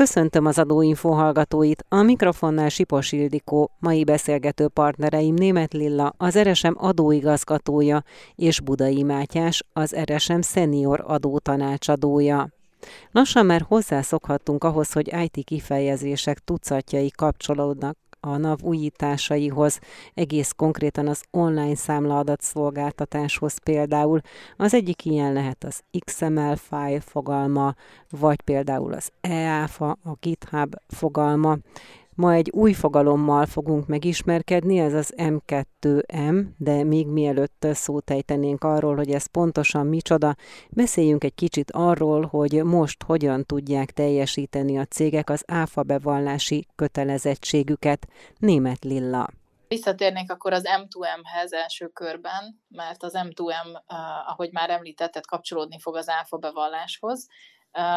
Köszöntöm az adóinfo hallgatóit, a mikrofonnál Sipos Ildikó, mai beszélgető partnereim Német Lilla, az RSM adóigazgatója, és Budai Mátyás, az RSM szenior adótanácsadója. Lassan már hozzászokhattunk ahhoz, hogy IT kifejezések tucatjai kapcsolódnak a NAV újításaihoz, egész konkrétan az online számlaadat szolgáltatáshoz például. Az egyik ilyen lehet az XML file fogalma, vagy például az EAFA, a GitHub fogalma. Ma egy új fogalommal fogunk megismerkedni, ez az M2M, de még mielőtt szót ejtenénk arról, hogy ez pontosan micsoda, beszéljünk egy kicsit arról, hogy most hogyan tudják teljesíteni a cégek az áfa bevallási kötelezettségüket. Német Lilla. Visszatérnék akkor az M2M-hez első körben, mert az M2M, ahogy már említetted, kapcsolódni fog az áfa bevalláshoz.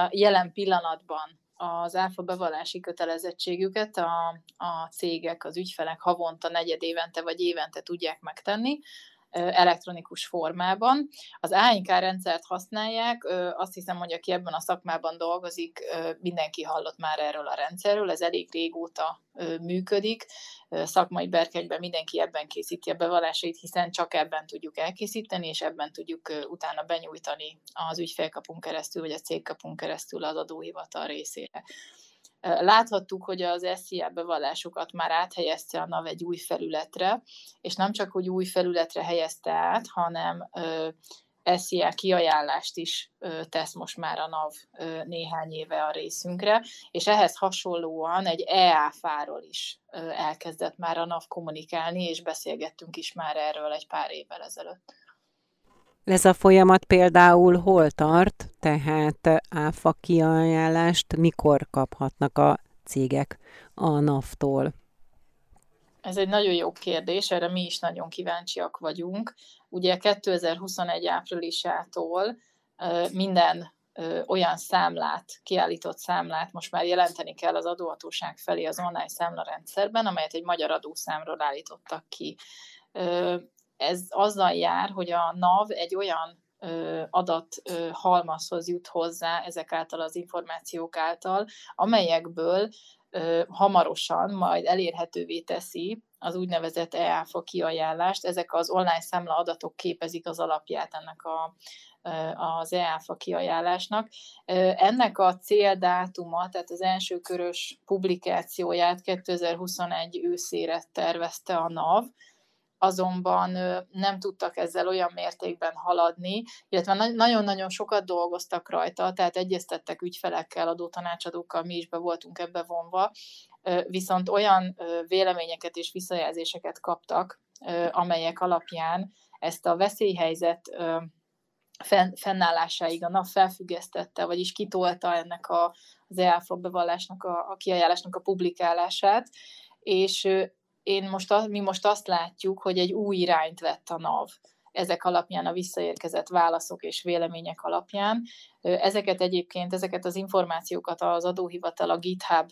Jelen pillanatban az áfa bevallási kötelezettségüket a, a cégek, az ügyfelek havonta, negyed évente vagy évente tudják megtenni elektronikus formában. Az ANK rendszert használják, azt hiszem, hogy aki ebben a szakmában dolgozik, mindenki hallott már erről a rendszerről, ez elég régóta működik, szakmai berkekben mindenki ebben készíti a bevallásait, hiszen csak ebben tudjuk elkészíteni, és ebben tudjuk utána benyújtani az ügyfélkapunk keresztül, vagy a cégkapunk keresztül az adóhivatal részére. Láthattuk, hogy az SZIA bevallásokat már áthelyezte a NAV egy új felületre, és nem csak, hogy új felületre helyezte át, hanem SZIA kiajánlást is tesz most már a NAV néhány éve a részünkre, és ehhez hasonlóan egy EA-fáról is elkezdett már a NAV kommunikálni, és beszélgettünk is már erről egy pár évvel ezelőtt. Ez a folyamat például hol tart, tehát áfa kiajánlást mikor kaphatnak a cégek a NAV-tól? Ez egy nagyon jó kérdés, erre mi is nagyon kíváncsiak vagyunk. Ugye 2021 áprilisától minden olyan számlát, kiállított számlát most már jelenteni kell az adóhatóság felé az online számlarendszerben, amelyet egy magyar adószámról állítottak ki ez azzal jár, hogy a NAV egy olyan adat halmazhoz jut hozzá ezek által az információk által, amelyekből hamarosan majd elérhetővé teszi az úgynevezett EAFA kiajánlást. Ezek az online számla adatok képezik az alapját ennek a, az EAFA kiajánlásnak. Ennek a céldátuma, tehát az első körös publikációját 2021 őszére tervezte a NAV, azonban nem tudtak ezzel olyan mértékben haladni, illetve nagyon-nagyon sokat dolgoztak rajta, tehát egyeztettek ügyfelekkel, adótanácsadókkal, mi is be voltunk ebbe vonva, viszont olyan véleményeket és visszajelzéseket kaptak, amelyek alapján ezt a veszélyhelyzet fennállásáig a NAV felfüggesztette, vagyis kitolta ennek a, az EAFA bevallásnak, a, a kiajánlásnak a publikálását, és én most, mi most azt látjuk, hogy egy új irányt vett a NAV ezek alapján, a visszaérkezett válaszok és vélemények alapján. Ezeket egyébként, ezeket az információkat az adóhivatal a GitHub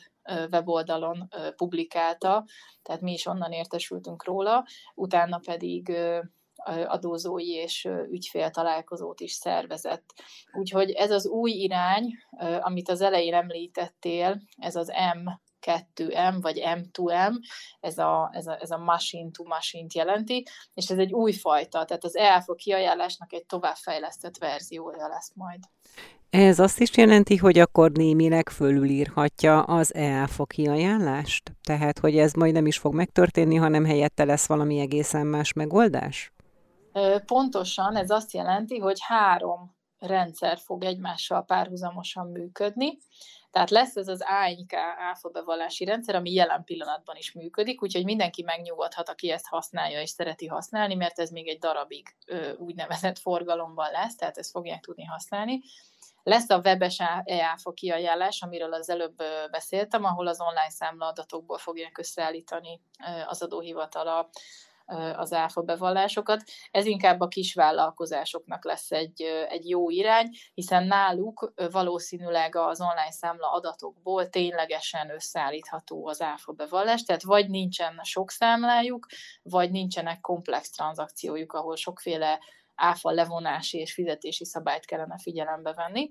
weboldalon publikálta, tehát mi is onnan értesültünk róla, utána pedig adózói és ügyfél találkozót is szervezett. Úgyhogy ez az új irány, amit az elején említettél, ez az M 2M vagy M2M, ez a, ez a, ez a machine to machine jelenti, és ez egy új fajta, tehát az EAFO kiajánlásnak egy továbbfejlesztett verziója lesz majd. Ez azt is jelenti, hogy akkor némileg fölülírhatja az EAFO kiajánlást? Tehát, hogy ez majd nem is fog megtörténni, hanem helyette lesz valami egészen más megoldás? Pontosan, ez azt jelenti, hogy három rendszer fog egymással párhuzamosan működni. Tehát lesz ez az ANK áfa bevallási rendszer, ami jelen pillanatban is működik, úgyhogy mindenki megnyugodhat, aki ezt használja és szereti használni, mert ez még egy darabig ö, úgynevezett forgalomban lesz, tehát ezt fogják tudni használni. Lesz a webes EAFA kiajánlás, amiről az előbb beszéltem, ahol az online számlaadatokból fogják összeállítani az adóhivatal az áfa bevallásokat. Ez inkább a kisvállalkozásoknak lesz egy, egy jó irány, hiszen náluk valószínűleg az online számla adatokból ténylegesen összeállítható az áfa bevallás, tehát vagy nincsen sok számlájuk, vagy nincsenek komplex tranzakciójuk, ahol sokféle áfa levonási és fizetési szabályt kellene figyelembe venni.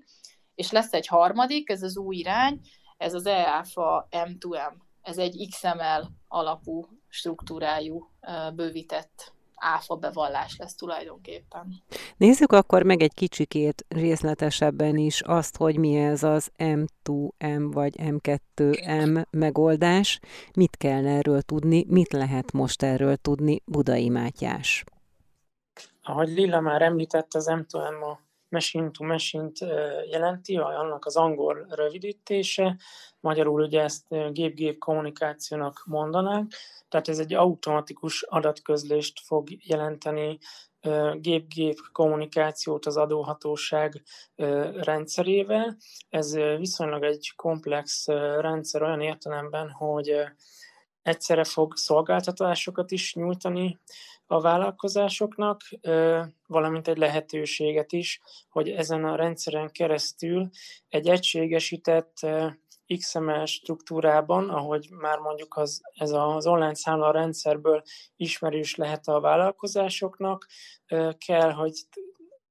És lesz egy harmadik, ez az új irány, Ez az EAFA M2M, ez egy XML alapú struktúrájú bővített áfa bevallás lesz tulajdonképpen. Nézzük akkor meg egy kicsikét részletesebben is azt, hogy mi ez az M2M vagy M2M megoldás, mit kell erről tudni, mit lehet most erről tudni, Budai Mátyás. Ahogy Lilla már említett, az M2M a machine to machine jelenti, annak az angol rövidítése, magyarul ugye ezt gép-gép kommunikációnak mondanánk, tehát ez egy automatikus adatközlést fog jelenteni gép-gép kommunikációt az adóhatóság rendszerével. Ez viszonylag egy komplex rendszer olyan értelemben, hogy egyszerre fog szolgáltatásokat is nyújtani a vállalkozásoknak, valamint egy lehetőséget is, hogy ezen a rendszeren keresztül egy egységesített XML struktúrában, ahogy már mondjuk az, ez az online számla rendszerből ismerős lehet a vállalkozásoknak, kell, hogy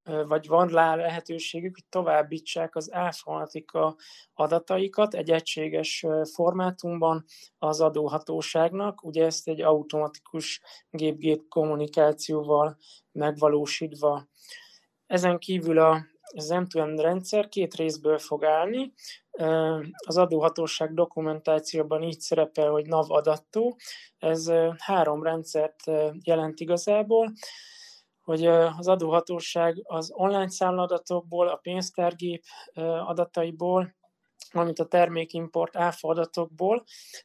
vagy van rá lehetőségük, hogy továbbítsák az áfamatika adataikat egy egységes formátumban az adóhatóságnak. Ugye ezt egy automatikus gép-gép kommunikációval megvalósítva. Ezen kívül a, az M2M rendszer két részből fog állni. Az adóhatóság dokumentációban így szerepel, hogy NAV adattó. Ez három rendszert jelent igazából hogy az adóhatóság az online számladatokból, a pénztárgép adataiból, valamint a termékimport áfa adatokból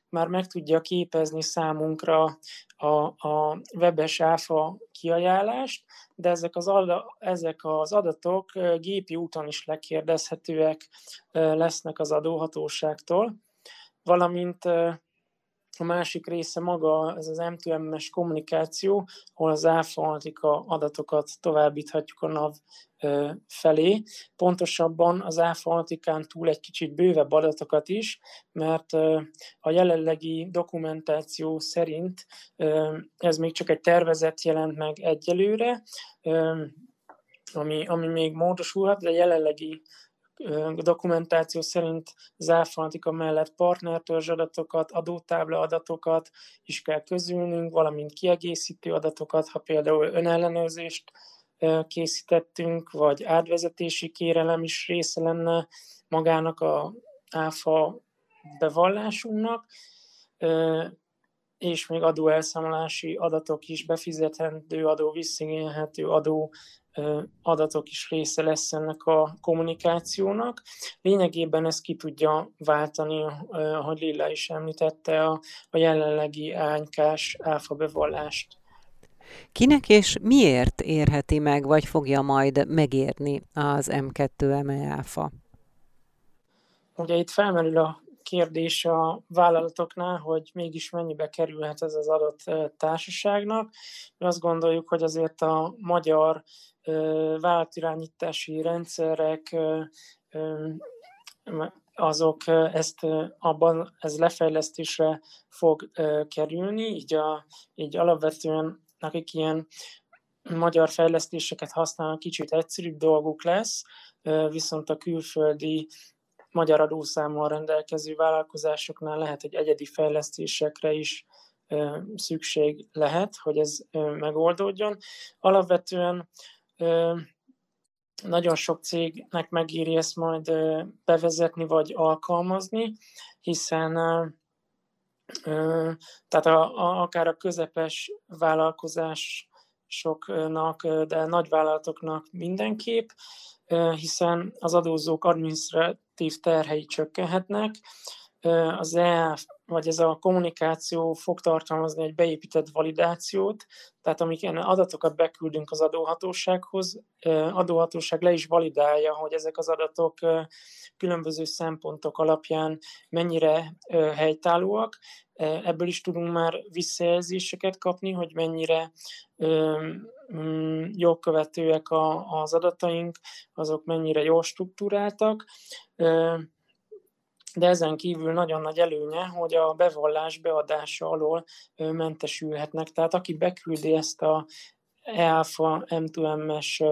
már meg tudja képezni számunkra a, a webes áfa kiajánlást, de ezek az, ada, ezek az adatok gépi úton is lekérdezhetőek lesznek az adóhatóságtól, valamint a másik része maga ez az M2M-es kommunikáció, ahol az áfaltika adatokat továbbíthatjuk a NAV felé. Pontosabban az áfaltikán túl egy kicsit bővebb adatokat is, mert a jelenlegi dokumentáció szerint ez még csak egy tervezet jelent meg egyelőre, ami, ami még módosulhat, de jelenlegi dokumentáció szerint zárfanatika mellett partnertörzs adatokat, adótábla adatokat is kell közülnünk, valamint kiegészítő adatokat, ha például önellenőrzést készítettünk, vagy átvezetési kérelem is része lenne magának a áfa bevallásunknak, és még adóelszámolási adatok is, befizethető adó, visszigényelhető adó adatok is része lesz ennek a kommunikációnak. Lényegében ez ki tudja váltani, ahogy Lilla is említette, a, a jelenlegi ánykás áfa bevallást. Kinek és miért érheti meg, vagy fogja majd megérni az M2 MEÁFA? Ugye itt felmerül a kérdés a vállalatoknál, hogy mégis mennyibe kerülhet ez az adott társaságnak. Mi azt gondoljuk, hogy azért a magyar vállalatirányítási rendszerek azok ezt abban ez lefejlesztésre fog kerülni, így, a, így alapvetően akik ilyen magyar fejlesztéseket használnak, kicsit egyszerűbb dolguk lesz, viszont a külföldi magyar adószámmal rendelkező vállalkozásoknál lehet, hogy egyedi fejlesztésekre is szükség lehet, hogy ez megoldódjon. Alapvetően nagyon sok cégnek megéri ezt majd bevezetni vagy alkalmazni, hiszen tehát a, a, akár a közepes vállalkozásoknak, de nagyvállalatoknak mindenképp, hiszen az adózók adminisztratív terhei csökkenhetnek, az e vagy ez a kommunikáció fog tartalmazni egy beépített validációt, tehát amikor adatokat beküldünk az adóhatósághoz, adóhatóság le is validálja, hogy ezek az adatok különböző szempontok alapján mennyire helytállóak. Ebből is tudunk már visszajelzéseket kapni, hogy mennyire mm, jogkövetőek az adataink, azok mennyire jól struktúráltak de ezen kívül nagyon nagy előnye, hogy a bevallás beadása alól mentesülhetnek. Tehát aki beküldi ezt a EAFA M2M-es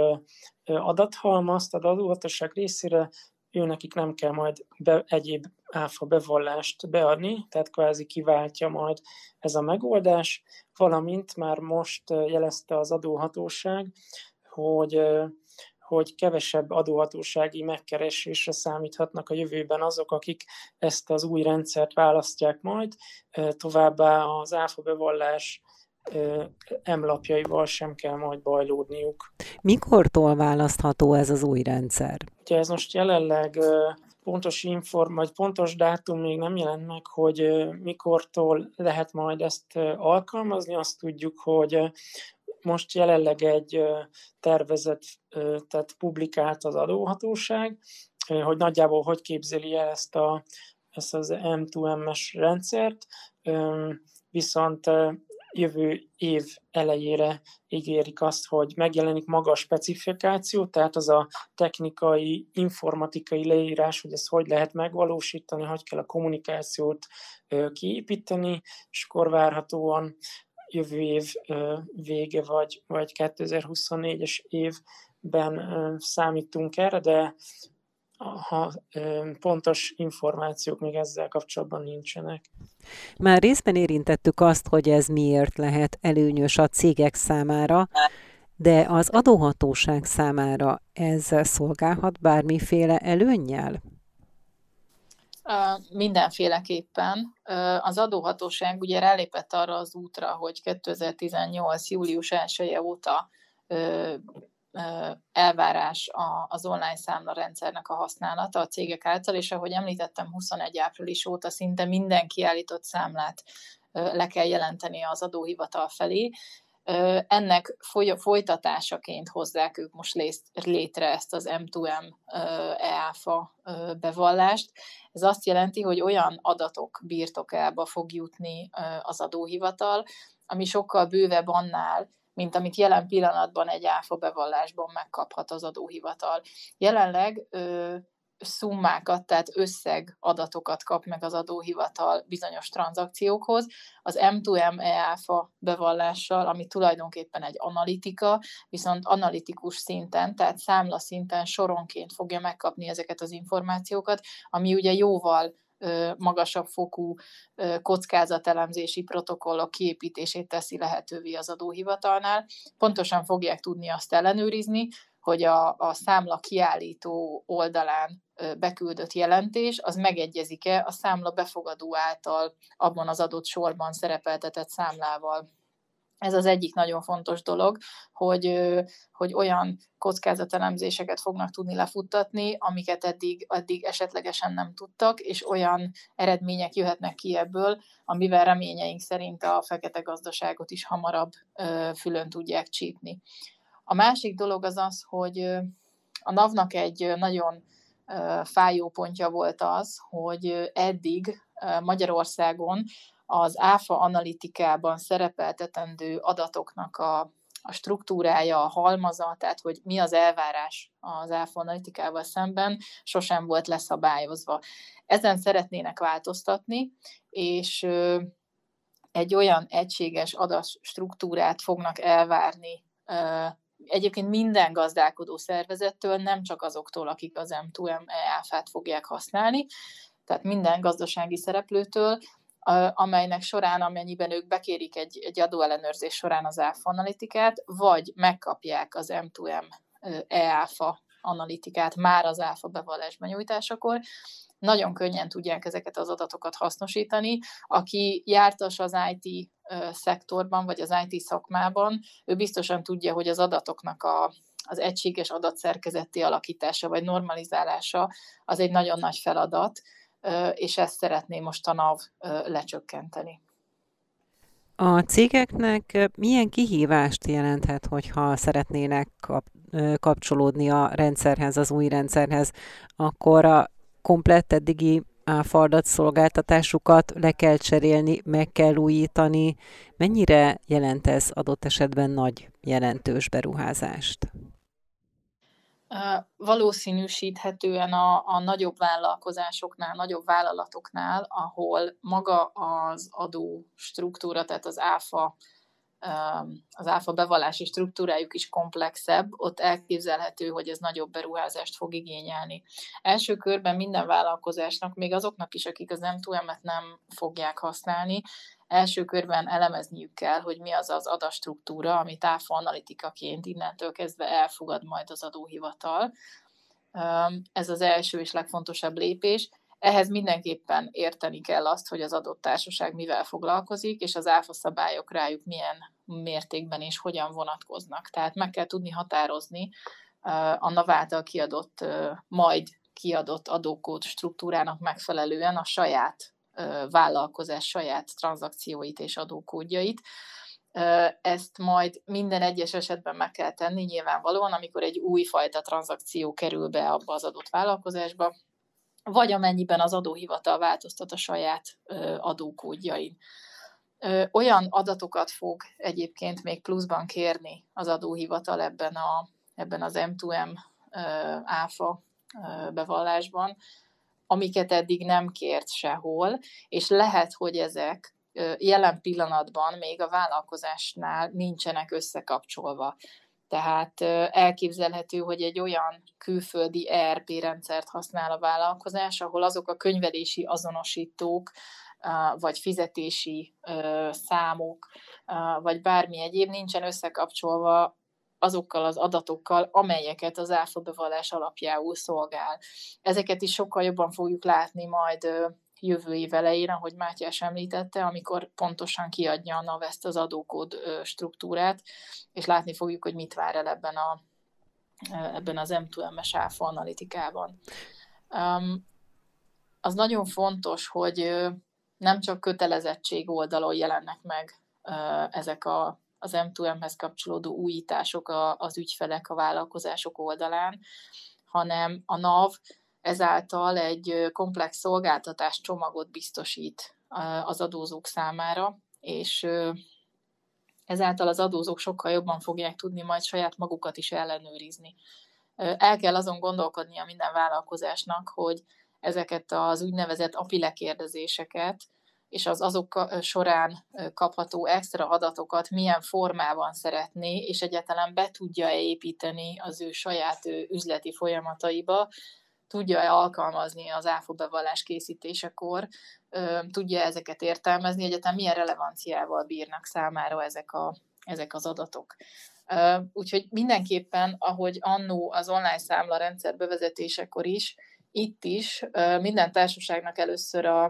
adathalmazt az adóhatóság részére, ő nekik nem kell majd be, egyéb áfa bevallást beadni, tehát kvázi kiváltja majd ez a megoldás, valamint már most jelezte az adóhatóság, hogy hogy kevesebb adóhatósági megkeresésre számíthatnak a jövőben azok, akik ezt az új rendszert választják majd, továbbá az áfa bevallás emlapjaival sem kell majd bajlódniuk. Mikortól választható ez az új rendszer? Ugye ez most jelenleg pontos inform, vagy pontos dátum még nem jelent meg, hogy mikortól lehet majd ezt alkalmazni. Azt tudjuk, hogy most jelenleg egy tervezet, tehát publikált az adóhatóság, hogy nagyjából hogy képzeli el ezt, a, ezt az M2M-es rendszert, viszont jövő év elejére ígérik azt, hogy megjelenik maga a specifikáció, tehát az a technikai, informatikai leírás, hogy ezt hogy lehet megvalósítani, hogy kell a kommunikációt kiépíteni, és akkor várhatóan jövő év vége vagy, vagy 2024-es évben számítunk erre, de ha pontos információk még ezzel kapcsolatban nincsenek. Már részben érintettük azt, hogy ez miért lehet előnyös a cégek számára, de az adóhatóság számára ez szolgálhat bármiféle előnnyel? Mindenféleképpen. Az adóhatóság ugye rálépett arra az útra, hogy 2018. július 1 -e óta elvárás az online számla rendszernek a használata a cégek által, és ahogy említettem, 21 április óta szinte minden kiállított számlát le kell jelenteni az adóhivatal felé. Ennek folytatásaként hozzák ők most létre ezt az M2M EAFA bevallást. Ez azt jelenti, hogy olyan adatok birtokába fog jutni az adóhivatal, ami sokkal bővebb annál, mint amit jelen pillanatban egy áfa bevallásban megkaphat az adóhivatal. Jelenleg szummákat, tehát összeg adatokat kap meg az adóhivatal bizonyos tranzakciókhoz. Az M2M EÁFA bevallással, ami tulajdonképpen egy analitika, viszont analitikus szinten, tehát számla szinten soronként fogja megkapni ezeket az információkat, ami ugye jóval magasabb fokú kockázatelemzési protokollok kiépítését teszi lehetővé az adóhivatalnál. Pontosan fogják tudni azt ellenőrizni, hogy a, a számla kiállító oldalán beküldött jelentés, az megegyezik-e a számla befogadó által abban az adott sorban szerepeltetett számlával. Ez az egyik nagyon fontos dolog, hogy, hogy olyan kockázatelemzéseket fognak tudni lefuttatni, amiket eddig, eddig esetlegesen nem tudtak, és olyan eredmények jöhetnek ki ebből, amivel reményeink szerint a fekete gazdaságot is hamarabb fülön tudják csípni. A másik dolog az az, hogy a NAV-nak egy nagyon fájó pontja volt az, hogy eddig Magyarországon az ÁFA analitikában szerepeltetendő adatoknak a, a struktúrája, a halmaza, tehát hogy mi az elvárás az ÁFA analitikával szemben, sosem volt leszabályozva. Ezen szeretnének változtatni, és egy olyan egységes adatstruktúrát fognak elvárni egyébként minden gazdálkodó szervezettől, nem csak azoktól, akik az M2M EAF-át fogják használni, tehát minden gazdasági szereplőtől, amelynek során, amennyiben ők bekérik egy, egy adóellenőrzés során az ÁFA analitikát, vagy megkapják az M2M EÁFA analitikát már az ÁFA bevallás benyújtásakor, nagyon könnyen tudják ezeket az adatokat hasznosítani. Aki jártas az IT szektorban, vagy az IT szakmában, ő biztosan tudja, hogy az adatoknak a, az egységes adatszerkezeti alakítása vagy normalizálása az egy nagyon nagy feladat, és ezt szeretné most a NAV lecsökkenteni. A cégeknek milyen kihívást jelenthet, hogyha szeretnének kap- kapcsolódni a rendszerhez, az új rendszerhez, akkor a komplett eddigi áfadat szolgáltatásukat le kell cserélni, meg kell újítani. Mennyire jelent ez adott esetben nagy jelentős beruházást? valószínűsíthetően a, a nagyobb vállalkozásoknál, nagyobb vállalatoknál, ahol maga az adó struktúra, tehát az áfa az áfa bevallási struktúrájuk is komplexebb, ott elképzelhető, hogy ez nagyobb beruházást fog igényelni. Első körben minden vállalkozásnak, még azoknak is, akik az M2M-et nem fogják használni, első körben elemezniük kell, hogy mi az az adastruktúra, amit áfa analitikaként innentől kezdve elfogad majd az adóhivatal. Ez az első és legfontosabb lépés. Ehhez mindenképpen érteni kell azt, hogy az adott társaság mivel foglalkozik, és az áfa szabályok rájuk milyen mértékben és hogyan vonatkoznak. Tehát meg kell tudni határozni a NAV kiadott, majd kiadott adókód struktúrának megfelelően a saját vállalkozás saját tranzakcióit és adókódjait. Ezt majd minden egyes esetben meg kell tenni nyilvánvalóan, amikor egy új fajta tranzakció kerül be abba az adott vállalkozásba, vagy amennyiben az adóhivatal változtat a saját adókódjain. Olyan adatokat fog egyébként még pluszban kérni az adóhivatal ebben, a, ebben az M2M áfa bevallásban, amiket eddig nem kért sehol, és lehet, hogy ezek jelen pillanatban még a vállalkozásnál nincsenek összekapcsolva. Tehát elképzelhető, hogy egy olyan külföldi ERP rendszert használ a vállalkozás, ahol azok a könyvelési azonosítók, vagy fizetési számok, vagy bármi egyéb nincsen összekapcsolva azokkal az adatokkal, amelyeket az áfa bevallás alapjául szolgál. Ezeket is sokkal jobban fogjuk látni majd jövő év elején, ahogy Mátyás említette, amikor pontosan kiadja a NAV ezt az adókód struktúrát, és látni fogjuk, hogy mit vár el ebben, a, ebben az M2M-es áfa analitikában. Um, az nagyon fontos, hogy nem csak kötelezettség oldalon jelennek meg ezek a, az M2M-hez kapcsolódó újítások a, az ügyfelek, a vállalkozások oldalán, hanem a NAV ezáltal egy komplex szolgáltatás csomagot biztosít az adózók számára, és ezáltal az adózók sokkal jobban fogják tudni majd saját magukat is ellenőrizni. El kell azon gondolkodnia minden vállalkozásnak, hogy ezeket az úgynevezett API lekérdezéseket és az azok során kapható extra adatokat milyen formában szeretné, és egyáltalán be tudja építeni az ő saját üzleti folyamataiba, tudja-e alkalmazni az áfa bevallás készítésekor, tudja ezeket értelmezni, egyáltalán milyen relevanciával bírnak számára ezek, a, ezek az adatok. Úgyhogy mindenképpen, ahogy annó az online számla rendszer bevezetésekor is, itt is minden társaságnak először a,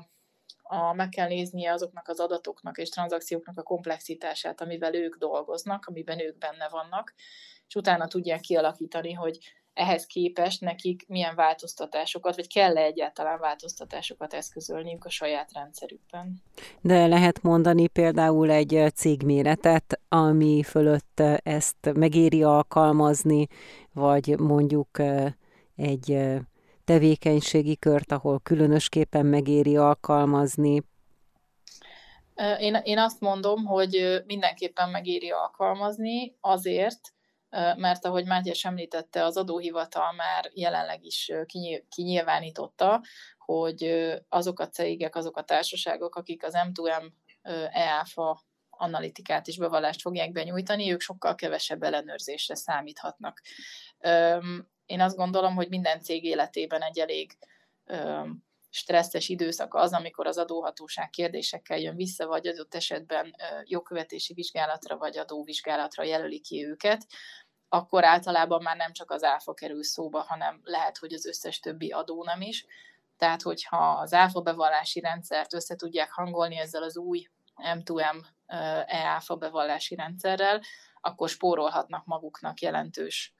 a, meg kell néznie azoknak az adatoknak és tranzakcióknak a komplexitását, amivel ők dolgoznak, amiben ők benne vannak, és utána tudják kialakítani, hogy ehhez képest nekik milyen változtatásokat, vagy kell-e egyáltalán változtatásokat eszközölniük a saját rendszerükben. De lehet mondani például egy cégméretet, ami fölött ezt megéri alkalmazni, vagy mondjuk egy tevékenységi kört, ahol különösképpen megéri alkalmazni? Én, én azt mondom, hogy mindenképpen megéri alkalmazni azért, mert ahogy Mátyás említette, az adóhivatal már jelenleg is kinyilvánította, hogy azok a cégek, azok a társaságok, akik az M2M EAFA analitikát és bevallást fogják benyújtani, ők sokkal kevesebb ellenőrzésre számíthatnak. Én azt gondolom, hogy minden cég életében egy elég stresszes időszak az, amikor az adóhatóság kérdésekkel jön vissza, vagy adott esetben jogkövetési vizsgálatra, vagy adóvizsgálatra jelöli ki őket, akkor általában már nem csak az áfa kerül szóba, hanem lehet, hogy az összes többi adó nem is. Tehát, hogyha az áfa bevallási rendszert össze tudják hangolni ezzel az új M2M e-áfa bevallási rendszerrel, akkor spórolhatnak maguknak jelentős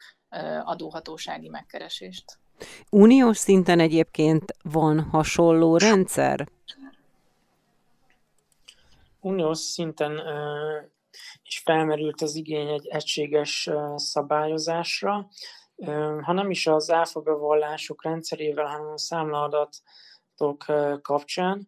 adóhatósági megkeresést. Uniós szinten egyébként van hasonló rendszer? Uniós szinten is felmerült az igény egy egységes szabályozásra, ha nem is az áfa bevallások rendszerével, hanem a számlaadatok kapcsán.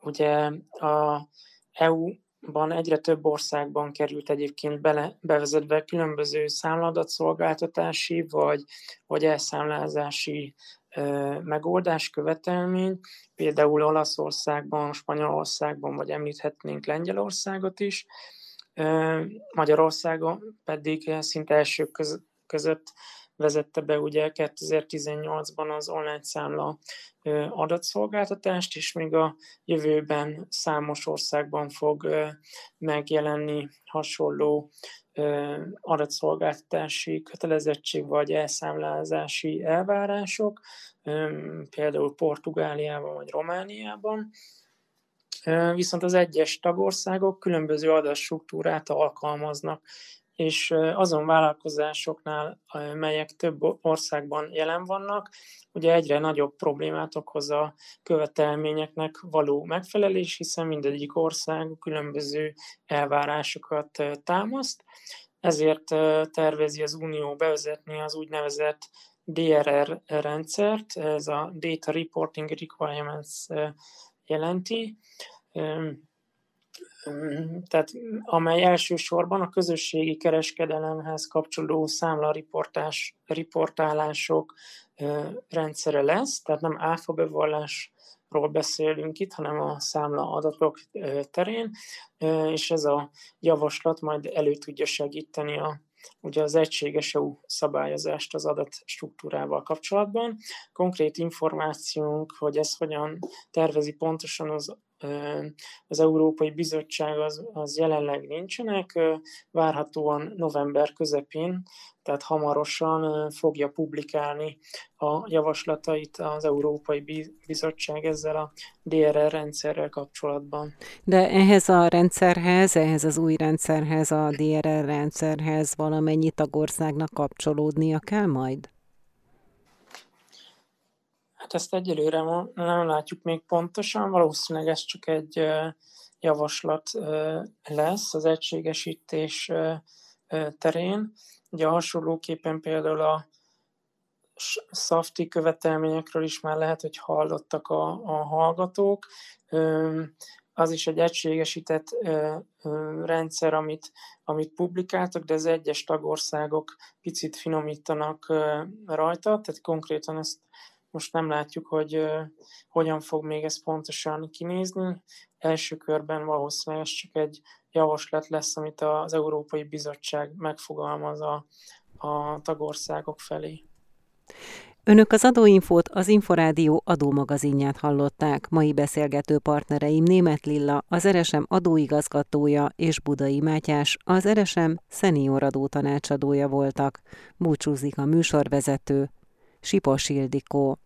Ugye a EU ban egyre több országban került egyébként bele, bevezetve különböző számladatszolgáltatási vagy, vagy elszámlázási ö, megoldás, követelmény, például Olaszországban, Spanyolországban, vagy említhetnénk Lengyelországot is. Magyarországon pedig szinte elsők között vezette be ugye 2018-ban az online számla adatszolgáltatást, és még a jövőben számos országban fog megjelenni hasonló adatszolgáltatási kötelezettség vagy elszámlázási elvárások, például Portugáliában vagy Romániában. Viszont az egyes tagországok különböző adatstruktúrát alkalmaznak, és azon vállalkozásoknál, melyek több országban jelen vannak, ugye egyre nagyobb problémát okoz a követelményeknek való megfelelés, hiszen mindegyik ország különböző elvárásokat támaszt, ezért tervezi az Unió bevezetni az úgynevezett DRR rendszert, ez a Data Reporting Requirements jelenti, tehát amely elsősorban a közösségi kereskedelemhez kapcsolódó számlariportás, riportálások rendszere lesz, tehát nem áfa bevallásról beszélünk itt, hanem a számla adatok terén, és ez a javaslat majd elő tudja segíteni a ugye az egységes EU szabályozást az adatstruktúrával kapcsolatban. Konkrét információnk, hogy ez hogyan tervezi pontosan az az Európai Bizottság az, az jelenleg nincsenek, várhatóan november közepén, tehát hamarosan fogja publikálni a javaslatait az Európai Bizottság ezzel a DRR rendszerrel kapcsolatban. De ehhez a rendszerhez, ehhez az új rendszerhez, a DRR rendszerhez valamennyi tagországnak kapcsolódnia kell majd? Hát ezt egyelőre nem látjuk még pontosan, valószínűleg ez csak egy javaslat lesz az egységesítés terén. Ugye hasonlóképpen például a szafti követelményekről is már lehet, hogy hallottak a, a hallgatók. Az is egy egységesített rendszer, amit, amit publikáltak, de az egyes tagországok picit finomítanak rajta, tehát konkrétan ezt most nem látjuk, hogy hogyan fog még ez pontosan kinézni. Első körben valószínűleg ez csak egy javaslat lesz, amit az Európai Bizottság megfogalmaz a, a tagországok felé. Önök az adóinfót az Inforádió adómagazinját hallották. Mai beszélgető partnereim Német Lilla, az RSM adóigazgatója és Budai Mátyás, az RSM szenior adótanácsadója voltak. Búcsúzik a műsorvezető, Sipos Ildikó.